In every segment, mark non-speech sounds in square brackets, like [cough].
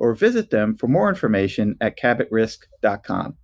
or visit them for more information at cabotrisk.com.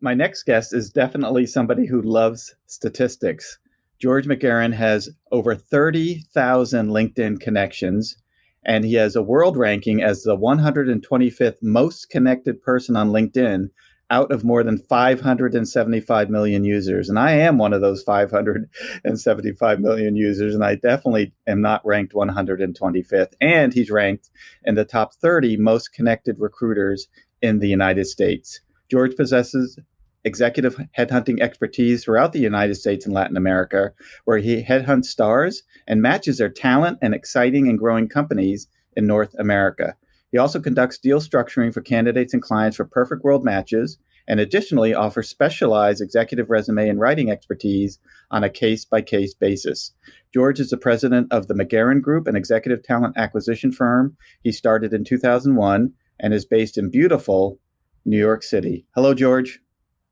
My next guest is definitely somebody who loves statistics. George McGarren has over 30,000 LinkedIn connections, and he has a world ranking as the 125th most connected person on LinkedIn out of more than 575 million users. And I am one of those 575 million users, and I definitely am not ranked 125th. And he's ranked in the top 30 most connected recruiters in the United States. George possesses executive headhunting expertise throughout the United States and Latin America, where he headhunts stars and matches their talent and exciting and growing companies in North America. He also conducts deal structuring for candidates and clients for perfect world matches, and additionally offers specialized executive resume and writing expertise on a case by case basis. George is the president of the McGarren Group, an executive talent acquisition firm. He started in 2001 and is based in beautiful New York City. Hello, George.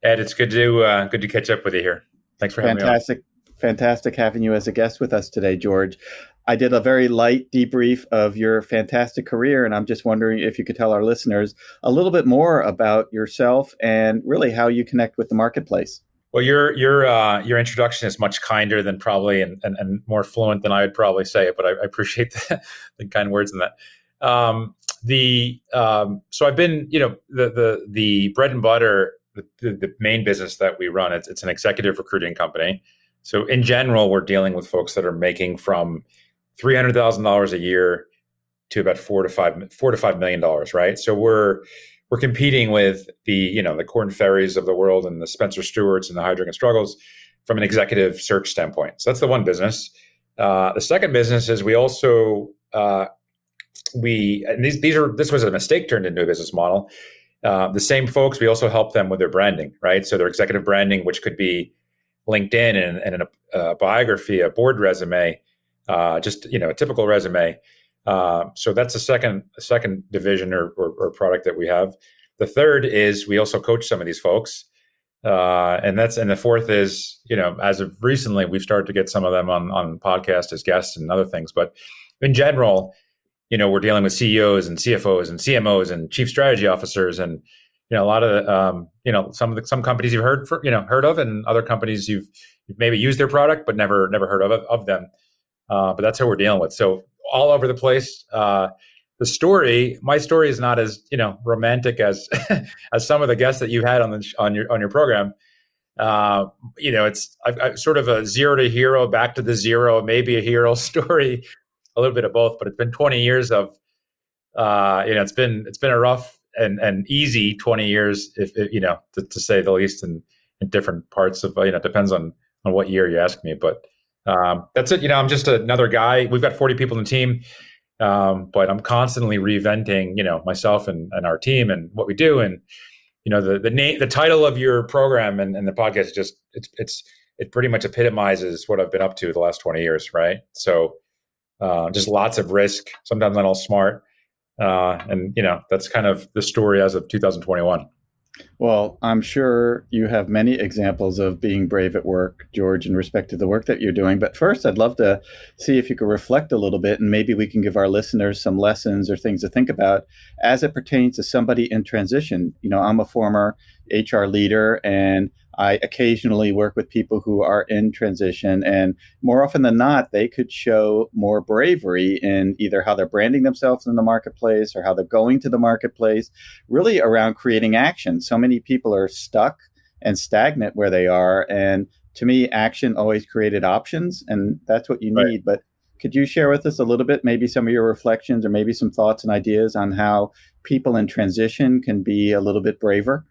Ed, it's good to uh, good to catch up with you here. Thanks for having fantastic, me. Fantastic, fantastic having you as a guest with us today, George. I did a very light debrief of your fantastic career, and I'm just wondering if you could tell our listeners a little bit more about yourself and really how you connect with the marketplace. Well, your your uh, your introduction is much kinder than probably and, and, and, more fluent than I would probably say it, but I, I appreciate [laughs] the, the, kind words in that. Um, the um, so I've been you know the the the bread and butter the, the, main business that we run it's, it's an executive recruiting company. So in general, we're dealing with folks that are making from three hundred thousand dollars a year to about four to five four to five million dollars, right? So we're we're competing with the you know the Korn Ferries of the world and the Spencer Stuarts and the Heidrick and Struggles from an executive search standpoint. So that's the one business. Uh, the second business is we also uh, we and these these are this was a mistake turned into a business model. Uh, the same folks we also help them with their branding, right? So their executive branding, which could be LinkedIn and, and a, a biography, a board resume, uh, just you know a typical resume. Uh, so that's the second second division or, or, or, product that we have. The third is we also coach some of these folks, uh, and that's and the fourth is you know as of recently we've started to get some of them on on podcast as guests and other things. But in general, you know we're dealing with CEOs and CFOs and CMOs and chief strategy officers and you know a lot of um, you know some of the some companies you've heard for, you know heard of and other companies you've, you've maybe used their product but never never heard of of them. Uh, but that's how we're dealing with. So all over the place. Uh, the story, my story is not as you know romantic as [laughs] as some of the guests that you had on the on your on your program. Uh, you know, it's I've, I've sort of a zero to hero, back to the zero, maybe a hero [laughs] story, a little bit of both. But it's been 20 years of, uh, you know, it's been it's been a rough and and easy 20 years, if, if you know, to, to, say the least, in, in different parts of you know, it depends on on what year you ask me, but um, that's it. You know, I'm just another guy. We've got 40 people in the team, um, but I'm constantly reinventing, you know, myself and, and our team and what we do. And, you know, the, the name, the title of your program and, and the podcast just, it's, it's, it pretty much epitomizes what I've been up to the last 20 years. Right. So, uh, just lots of risk, sometimes not all smart. Uh, and you know, that's kind of the story as of 2021. Well, I'm sure you have many examples of being brave at work, George, in respect to the work that you're doing. But first, I'd love to see if you could reflect a little bit and maybe we can give our listeners some lessons or things to think about as it pertains to somebody in transition. You know, I'm a former HR leader and I occasionally work with people who are in transition, and more often than not, they could show more bravery in either how they're branding themselves in the marketplace or how they're going to the marketplace, really around creating action. So many people are stuck and stagnant where they are. And to me, action always created options, and that's what you right. need. But could you share with us a little bit, maybe some of your reflections or maybe some thoughts and ideas on how people in transition can be a little bit braver?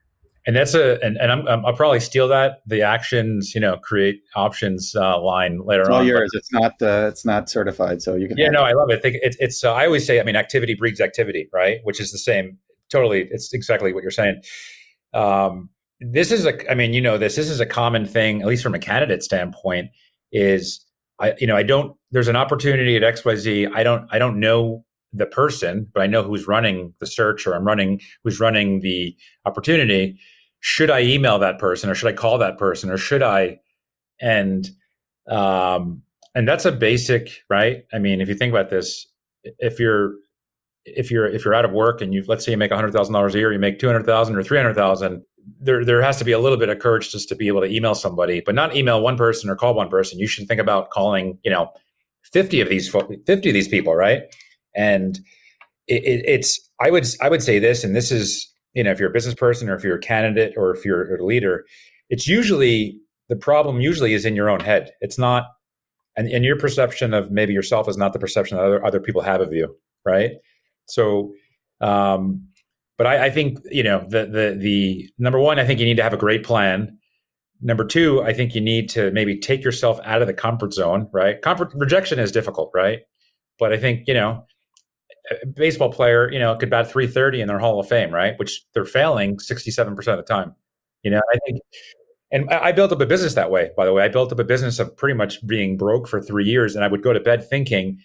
And that's a and, and I'm, i will probably steal that the actions you know create options uh, line later it's all on. yours. It's not uh, it's not certified, so you can. Yeah, no, it. I love it. I think it's it's. Uh, I always say, I mean, activity breeds activity, right? Which is the same. Totally, it's exactly what you're saying. Um, this is a. I mean, you know, this this is a common thing, at least from a candidate standpoint. Is I you know I don't. There's an opportunity at X Y Z. I don't I don't know the person, but I know who's running the search or I'm running who's running the opportunity. Should I email that person or should I call that person or should I? And um, and that's a basic, right? I mean, if you think about this, if you're if you're if you're out of work and you let's say you make hundred thousand dollars a year, you make two hundred thousand or three hundred thousand, there there has to be a little bit of courage just to be able to email somebody, but not email one person or call one person. You should think about calling, you know, fifty of these fifty of these people, right? And it, it, it's I would I would say this, and this is you know if you're a business person or if you're a candidate or if you're a leader, it's usually the problem usually is in your own head. It's not, and, and your perception of maybe yourself is not the perception that other other people have of you, right? So, um, but I, I think you know the the the number one, I think you need to have a great plan. Number two, I think you need to maybe take yourself out of the comfort zone, right? Comfort rejection is difficult, right? But I think you know baseball player, you know, could bat 330 in their Hall of Fame, right? Which they're failing 67% of the time. You know, I think, and I built up a business that way, by the way. I built up a business of pretty much being broke for three years. And I would go to bed thinking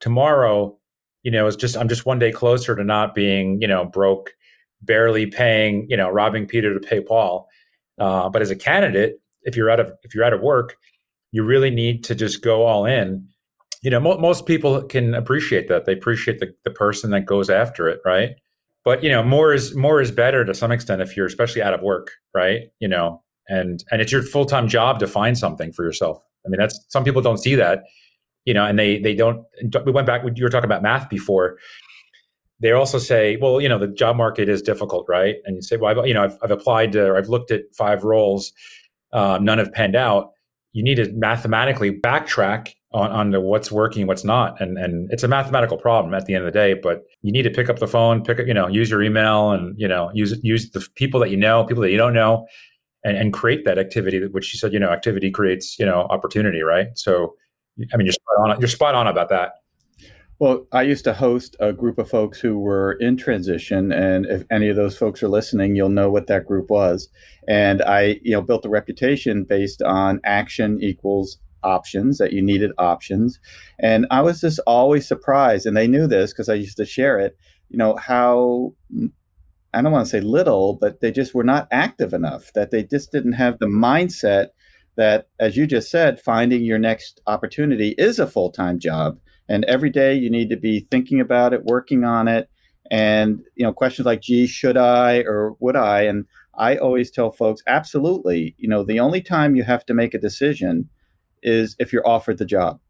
tomorrow, you know, is just, I'm just one day closer to not being, you know, broke, barely paying, you know, robbing Peter to pay Paul. Uh, but as a candidate, if you're out of, if you're out of work, you really need to just go all in you know, mo- most people can appreciate that. They appreciate the, the person that goes after it, right? But you know, more is more is better to some extent if you're especially out of work, right? You know, and and it's your full time job to find something for yourself. I mean, that's some people don't see that, you know, and they they don't. We went back. You were talking about math before. They also say, well, you know, the job market is difficult, right? And you say, well, I've, you know, I've, I've applied to, or I've looked at five roles, uh, none have panned out. You need to mathematically backtrack on, on to what's working, what's not. And and it's a mathematical problem at the end of the day, but you need to pick up the phone, pick up, you know, use your email and, you know, use use the people that you know, people that you don't know, and, and create that activity, which you said, you know, activity creates, you know, opportunity, right? So I mean you're spot on you're spot on about that. Well, I used to host a group of folks who were in transition, and if any of those folks are listening, you'll know what that group was. And I, you know, built a reputation based on action equals options that you needed options and i was just always surprised and they knew this because i used to share it you know how i don't want to say little but they just were not active enough that they just didn't have the mindset that as you just said finding your next opportunity is a full-time job and every day you need to be thinking about it working on it and you know questions like gee should i or would i? And i always tell folks absolutely you know the only time you have to make a decision is if you're offered the job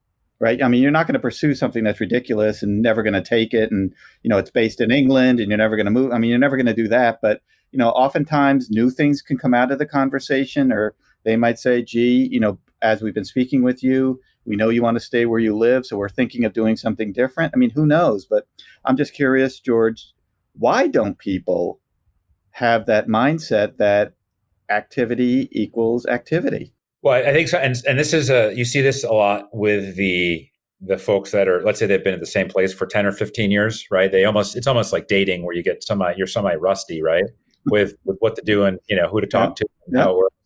right? I mean you're not going to pursue something that's ridiculous and never going to take it and you know it's based in england and you're never going to move i mean you're never going to do that but you know oftentimes new things can come out of the conversation or they might say gee you know as we've been speaking with you we know you want to stay where you live so we're thinking of doing something different. I mean who knows? But i'm just curious george why don't people have that mindset that activity equals activity? Well, I think so, and and this is a you see this a lot with the the folks that are let's say they've been at the same place for 10 or 15 years right? They almost it's almost like dating where you get semi you're semi rusty right? [laughs] With with what to do and you know who to talk yeah. to yeah. how it works.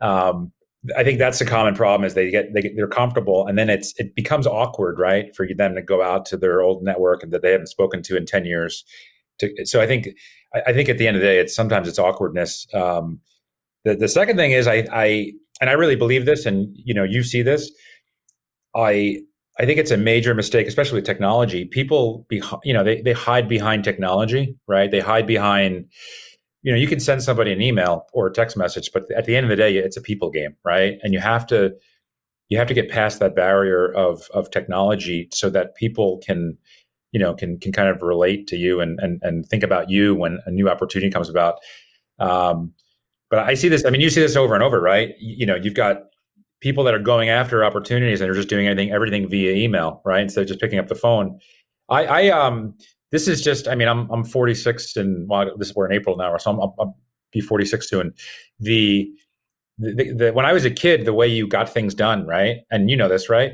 Um, i think that's the common problem is they get they get they're comfortable and then it's it becomes awkward right for them to go out to their old network and that they haven't spoken to in 10 years to, so I think I, I, think at the end of the day, it's sometimes it's awkwardness. Um, the the second thing is I I and I really believe this, and you know you see this. I I think it's a major mistake, especially with technology. People, be, you know, they, they hide behind technology, right? They hide behind, you know, you can send somebody an email or a text message, but at the end of the day, it's a people game, right? And you have to, you have to get past that barrier of of technology so that people can, you know, can can kind of relate to you and and and think about you when a new opportunity comes about. Um, but I see this. I mean, you see this over and over, right? You, you know, you've got people that are going after opportunities and are just doing anything everything via email, right? Instead of just picking up the phone. I, I um this is just I mean I'm I'm 46 and well this is we're in April now, so I'm, I'll, I'll be 46 soon. The, the, the when I was a kid, the way you got things done, right? And you know this, right?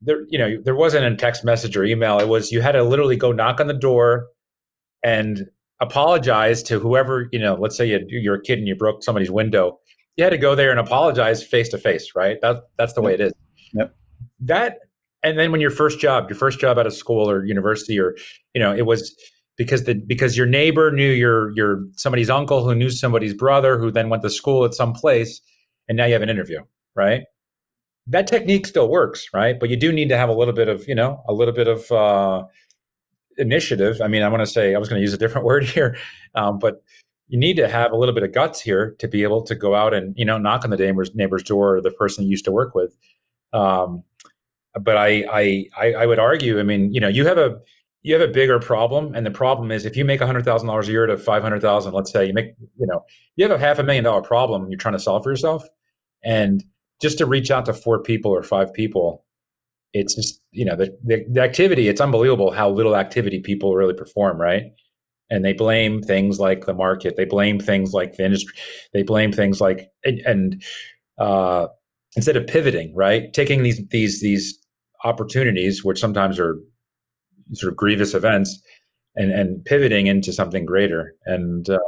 There, you know, there wasn't a text message or email. It was you had to literally go knock on the door and apologize to whoever you know. Let's say you're a kid and you broke somebody's window you had to go there and apologize face to face, right? That that's the way it is. Yep. That and then when your first job, your first job out of school or university, or you know, it was because the because your neighbor knew your your somebody's uncle who knew somebody's brother who then went to school at some place, and now you have an interview, right? That technique still works, right? But you do need to have a little bit of you know a little bit of uh, initiative. I mean, I want to say I was going to use a different [laughs] word here, um, but you need to have a little bit of guts here to be able to go out and you know knock on the neighbor's neighbor's door or the person you used to work with. Um, but I, I I would argue, I mean, you know, you have a you have a bigger problem, and the problem is if you make hundred thousand dollars a year to five hundred thousand, let's say you make you know you have a half a million dollar problem you're trying to solve for yourself, and just to reach out to four people or five people, it's just you know the, the, the activity. It's unbelievable how little activity people really perform, right? and they blame things like the market they blame things like the industry they blame things like and, and uh, instead of pivoting right taking these these these opportunities which sometimes are sort of grievous events and and pivoting into something greater and uh,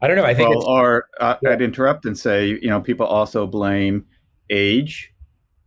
i don't know i think well, or uh, yeah. i'd interrupt and say you know people also blame age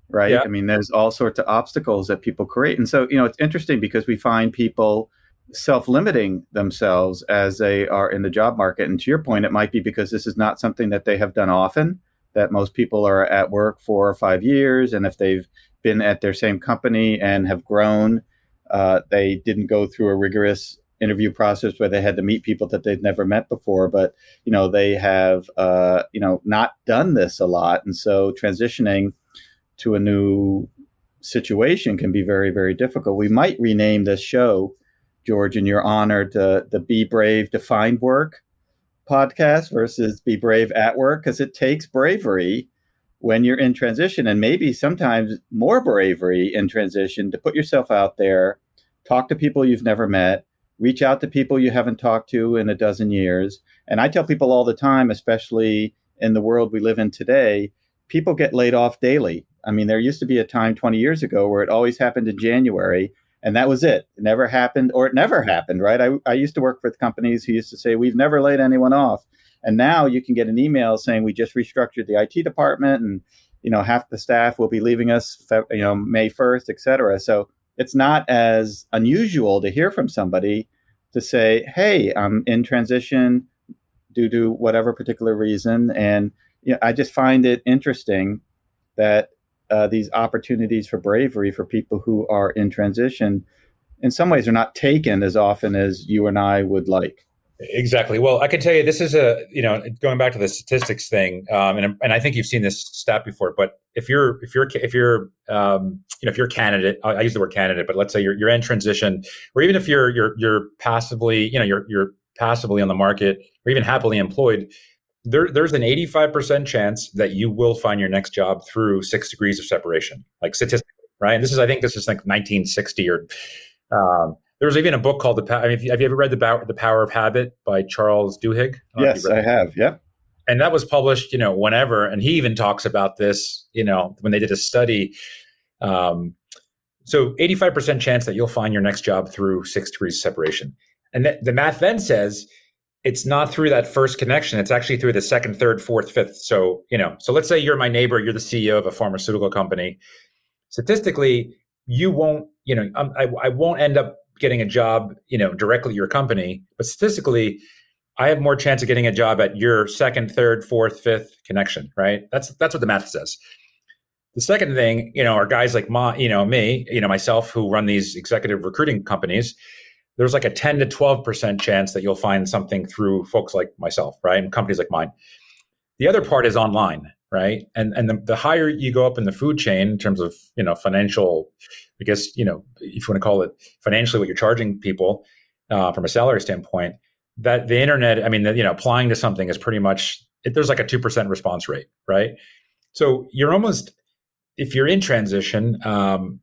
right yeah. i mean there's all sorts of obstacles that people create and so you know it's interesting because we find people self-limiting themselves as they are in the job market and to your point it might be because this is not something that they have done often that most people are at work four or five years and if they've been at their same company and have grown. Uh, they didn't go through a rigorous interview process where they had to meet people that they'd never met before but you know they have uh, you know not done this a lot. And so transitioning to a new situation can be very very difficult. We might rename this show George, in your honor to the Be Brave to Find Work podcast versus Be Brave at Work because it takes bravery when you're in transition and maybe sometimes more bravery in transition to put yourself out there, talk to people you've never met, reach out to people you haven't talked to in a dozen years. And I tell people all the time, especially in the world we live in today, people get laid off daily. I mean, there used to be a time 20 years ago where it always happened in January and that was it. It never happened, or it never happened, right? I, I used to work with companies who used to say, We've never laid anyone off. And now you can get an email saying, We just restructured the IT department and you know half the staff will be leaving us you know may 1st et cetera so it's not as unusual to hear from somebody to say hey i'm in transition due to whatever particular reason and you know, i just find it interesting that uh, these opportunities for bravery for people who are in transition in some ways are not taken as often as you and I would like. Exactly. Well, I can tell you this is a you know going back to the statistics thing, um, and and I think you've seen this stat before. But if you're if you're if you're um, you know if you're a candidate, I use the word candidate, but let's say you're you're in transition, or even if you're you're you're passively you know you're you're passively on the market, or even happily employed, there, there's an 85% chance that you will find your next job through six degrees of separation, like statistically, right? And this is, I think this is like 1960 or, um, there was even a book called the, I mean, have you ever read the, the Power of Habit by Charles Duhigg? I yes, I have. Yeah, And that was published, you know, whenever, and he even talks about this, you know, when they did a study, um, so 85% chance that you'll find your next job through six degrees of separation. And th- the math then says it's not through that first connection. It's actually through the second, third, fourth, fifth. So, you know, so let's say you're my neighbor, you're the CEO of a pharmaceutical company. Statistically, you won't, you know, um, I, I won't end up getting a job, you know, directly your company, but statistically, I have more chance of getting a job at your second, third, fourth, fifth connection, right? That's that's what the math says. The second thing, you know, are guys like my, you know, me, you know, myself who run these executive recruiting companies. There's like a 10 to 12% chance that you'll find something through folks like myself, right? And companies like mine. The other part is online, right? And and the, the higher you go up in the food chain in terms of, you know, financial, I guess, you know, if you want to call it financially what you're charging people uh, from a salary standpoint, that the internet, I mean, the, you know, applying to something is pretty much it, there's like a two percent response rate, right? So you're almost if you're in transition, um,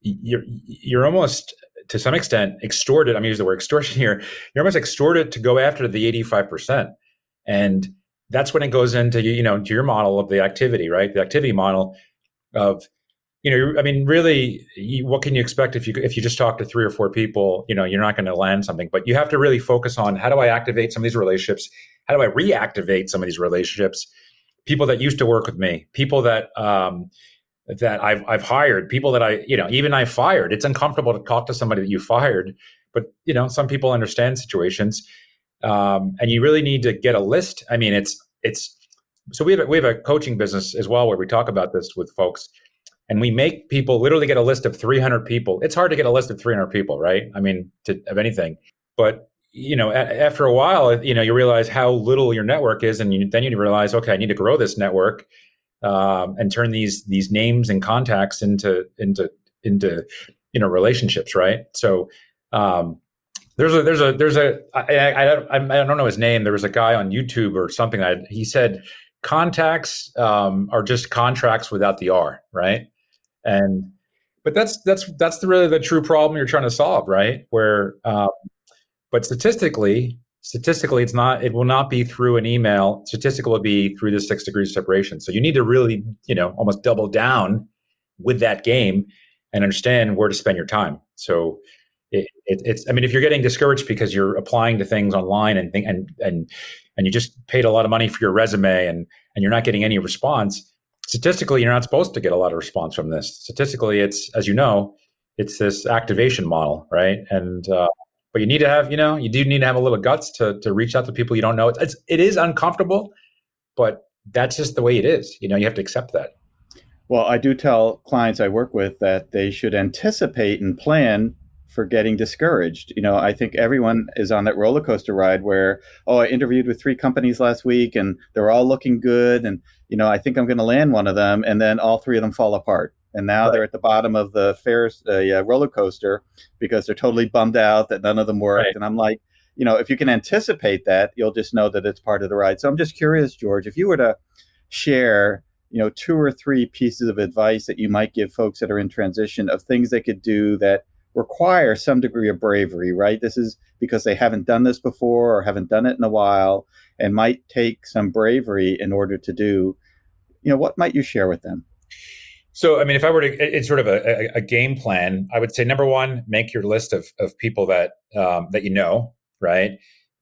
you're you're almost to some extent extorted. I'm mean, use the word extortion [laughs] here. You're almost extorted to go after the 85 percent, and that's when it goes into you know to your model of the activity, right? The activity model of you know, I mean, really, you, what can you expect if you if you just talk to three or four people? You know, you're not going to land something. But you have to really focus on how do I activate some of these relationships? How do I reactivate some of these relationships? People that used to work with me, people that um, that I've I've hired, people that I you know even I fired. It's uncomfortable to talk to somebody that you fired, but you know some people understand situations, um, and you really need to get a list. I mean, it's it's so we have a, we have a coaching business as well where we talk about this with folks and we make people literally get a list of 300 people. It's hard to get a list of 300 people, right? I mean, to, of anything. But you know, a, after a while, you know, you realize how little your network is, and you, then you realize, okay, I need to grow this network um, and turn these these names and contacts into into into you know relationships, right? So. Um, there's a there's a there's a I, don't know his name. There was a guy on YouTube or something. I, he said contacts um, are just contracts without the R, right? And but that's that's that's the really the true problem you're trying to solve right? Where um, but statistically statistically it's not it will not be through an email. Statistical will be through the six degrees separation. So you need to really you know almost double down with that game and understand where to spend your time. So it, it, it's i mean if you're getting discouraged because you're applying to things online and and and and you just paid a lot of money for your resume and and you're not getting any response statistically, you're not supposed to get a lot of response from this. Statistically, it's as you know, it's this activation model, right? And uh, but you need to have, you know, you do need to have a little guts to to reach out to people you don't know. It's, it's it is uncomfortable, but that's just the way it is. You know, you have to accept that. Well, I do tell clients I work with that they should anticipate and plan for getting discouraged. You know, I think everyone is on that roller coaster ride where, oh, I interviewed with three companies last week and they're all looking good. And, you know, I think I'm going to land one of them. And then all three of them fall apart. And now right. they're at the bottom of the Ferris uh, yeah, roller coaster because they're totally bummed out that none of them worked. Right. And I'm like, you know, if you can anticipate that, you'll just know that it's part of the ride. So I'm just curious, George, if you were to share, you know, two or three pieces of advice that you might give folks that are in transition of things they could do that require some degree of bravery, right? This is because they haven't done this before or haven't done it in a while and might take some bravery in order to do. You know, what might you share with them? So, I mean, if I were to, it's sort of a, a, game plan. I would say number one, make your list of, of people that um, that you know, right?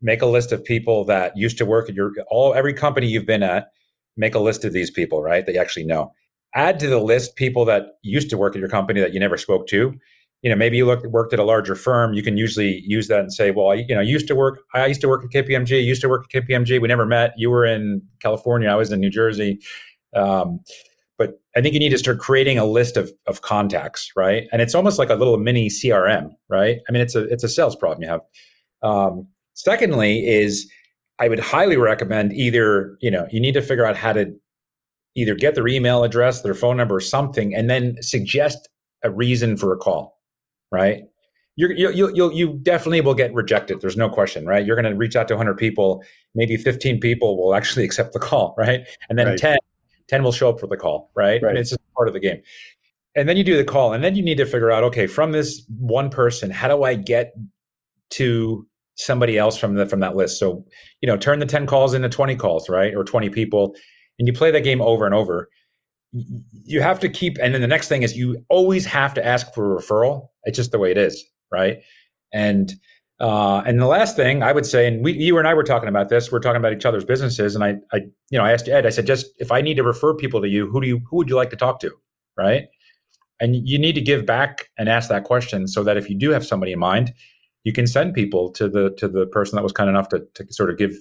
Make a list of people that used to work at your all every company you've been at. Make a list of these people, right? That you actually know. Add to the list people that used to work at your company that you never spoke to, you know maybe you looked worked at a larger firm you can usually use that and say well I, you know used to work i used to work at kpmg used to work at kpmg we never met you were in california i was in new jersey. Um, but i think you need to start creating a list of, of contacts right? And it's almost like a little mini crm right? I mean it's a it's a sales problem you have. Um, secondly is i would highly recommend either you know you need to figure out how to either get their email address their phone number or something and then suggest a reason for a call right? You're, you you you you definitely will get rejected. There's no question, right? You're going to reach out to 100 people, maybe 15 people will actually [laughs] accept the call, right? And then right. 10 10 will show up for the call, right? right. And it's just part of the game. And then you do the call, and then you need to figure out, okay, from this one person, how do I get to somebody else from the from that list? So, you know, turn the 10 calls into 20 calls, right? Or 20 people, and you play that game over and over you have to keep and then the next thing is you always have to ask for a referral it's just the way it is right and uh, and the last thing I would say, and we, you and I were talking about this, we're talking about each other's businesses, and I, I, you know, I asked Ed, I said, just if I need to refer people to you, who do you, who would you like to talk to, right? And you need to give back and ask that question so that if you do have somebody in mind, you can send people to the to the person that was kind enough to, to sort of give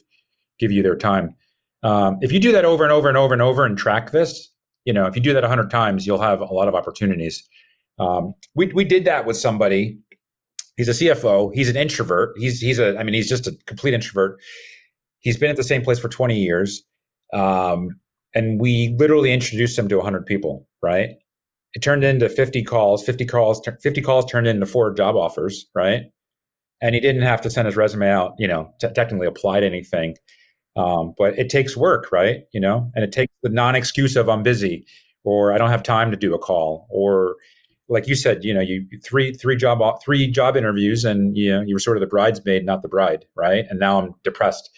give you their time. Um, if you do that over and over and over and over and track this, you know, if you do that a hundred times, you'll have a lot of opportunities. Um, we we did that with somebody. He's a CFO. He's an introvert. He's he's a. I mean, he's just a complete introvert. He's been at the same place for twenty years, um, and we literally introduced him to hundred people. Right. It turned into fifty calls. Fifty calls. Fifty calls turned into four job offers. Right. And he didn't have to send his resume out. You know, t- technically apply to anything. Um, but it takes work, right? You know, and it takes the non-excuse of I'm busy or I don't have time to do a call or like you said, you know, you three three job three job interviews, and you know you were sort of the bridesmaid, not the bride, right? And now I'm depressed.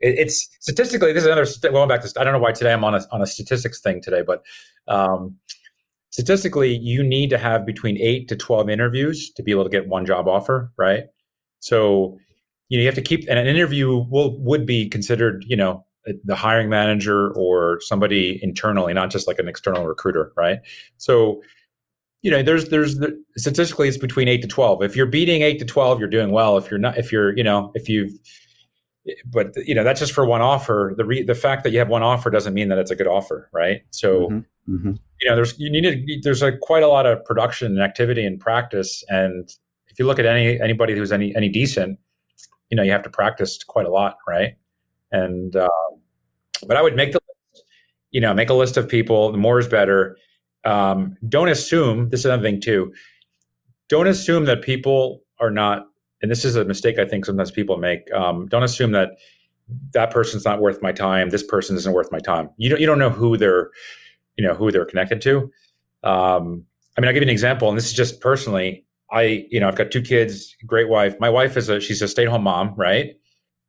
It, it's statistically this is another going back to I don't know why today I'm on a on a statistics thing today, but um, statistically you need to have between eight to twelve interviews to be able to get one job offer, right? So you know you have to keep and an interview will would be considered you know the hiring manager or somebody internally, not just like an external recruiter, right? So you know, there's there's the, statistically it's between eight to twelve. If you're beating eight to twelve, you're doing well. If you're not, if you're, you know, if you've, but you know, that's just for one offer. The re, the fact that you have one offer doesn't mean that it's a good offer, right? So, mm-hmm. Mm-hmm. you know, there's you need to, there's a quite a lot of production and activity and practice. And if you look at any anybody who's any any decent, you know, you have to practice quite a lot, right? And uh, but I would make the you know make a list of people. The more is better um, don't assume this is another thing too. Don't assume that people are not, and this is a mistake I think sometimes people make. Um, don't assume that that person's not worth my time. This person isn't worth my time. You don't you don't know who they're, you know, who they're connected to. Um, I mean, I'll give you an example, and this is just personally. I, you know, I've got two kids, great wife. My wife is a she's a stay at home mom, right?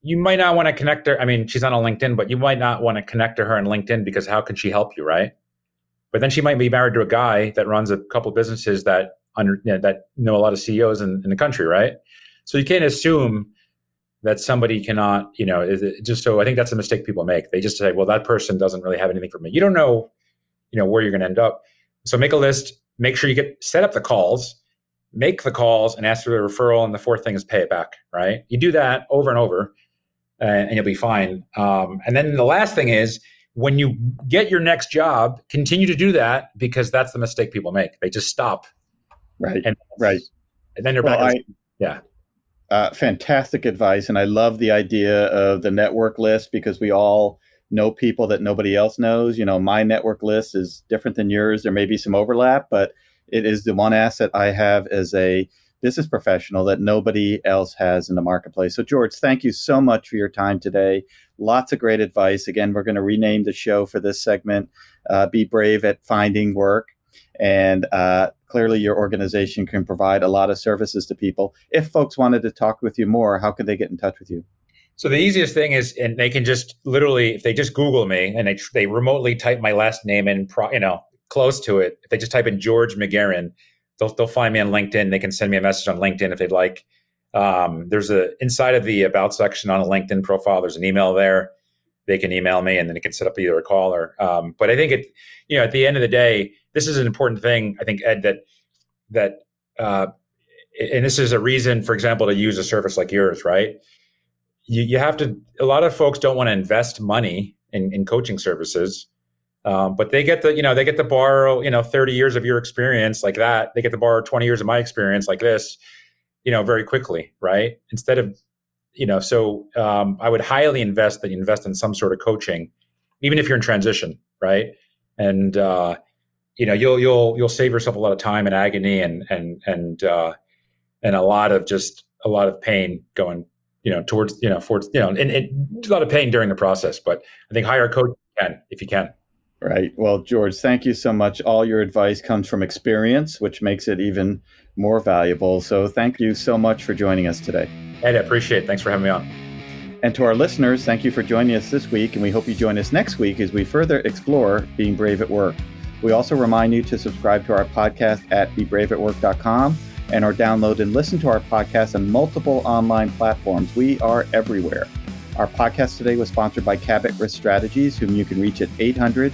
You might not want to connect her. I mean, she's not on LinkedIn, but you might not want to connect to her on LinkedIn because how can she help you, right? But then she might be married to a guy that runs a couple businesses that under you know, that know a lot of CEOs in, in, the country, right? So you can't assume that somebody cannot, you know, just so I think that's a mistake people make. They just say, well, that person doesn't really have anything for me. You don't know, you know, where you're going to end up. So make a list. Make sure you get set up the calls, make the calls, and ask for the referral. And the fourth thing is pay it back. Right? You do that over and over, uh, and you'll be fine. Um, and then the last thing is when you get your next job, continue to do that because that's the mistake people make. They just stop. Right. And, right. And then you're well, back. I, yeah. Uh, fantastic advice. And I love the idea of the network list because we all know people that nobody else knows. You know, my network list is different than yours. There may be some overlap, but it is the one asset I have as a business professional that nobody else has in the marketplace. So, George, thank you so much for your time today. Lots of great advice. Again, we're going to rename the show for this segment uh, Be Brave at Finding Work. And uh, clearly, your organization can provide a lot of services to people. If folks wanted to talk with you more, how could they get in touch with you? So the easiest thing is, and they can just literally, if they just Google me and they they remotely type my last name in, pro, you know, close to it. If they just type in George McGarren, they'll they'll find me on LinkedIn. They can send me a message on LinkedIn if they'd like. Um, there's a inside of the about section on a LinkedIn profile. There's an email there. They can email me, and then it can set up either a call or. Um, but I think it, you know, at the end of the day, this is an important thing. I think Ed that that, uh, and this is a reason, for example, to use a service like yours, right? You you have to. A lot of folks don't want to invest money in, in coaching services um, but they get the, you know, they get to borrow, you know, 30 years of your experience like that. They get to borrow 20 years of my experience like this, you know, very quickly, right? Instead of, you know, so um, I would highly invest that you invest in some sort of coaching, even if you're in transition, right? And uh, you know, you'll you'll you'll save yourself a lot of time and agony and and and uh, and a lot of just a lot of pain going, you know, towards you know, towards you know, and, and a lot of pain during the process. But I think hire a coach can if you can. Right. Well, George, thank you so much. All your advice comes from experience, which makes it even more valuable. So thank you so much for joining us today. Ed, I appreciate it. Thanks for having me on. And to our listeners, thank you for joining us this week, and we hope you join us next week as we further explore being brave at work. We also remind you to subscribe to our podcast at bebraveatwork.com and or download and listen to our podcast on multiple online platforms. We are everywhere. Our podcast today was sponsored by Cabot Risk Strategies, whom you can reach at 800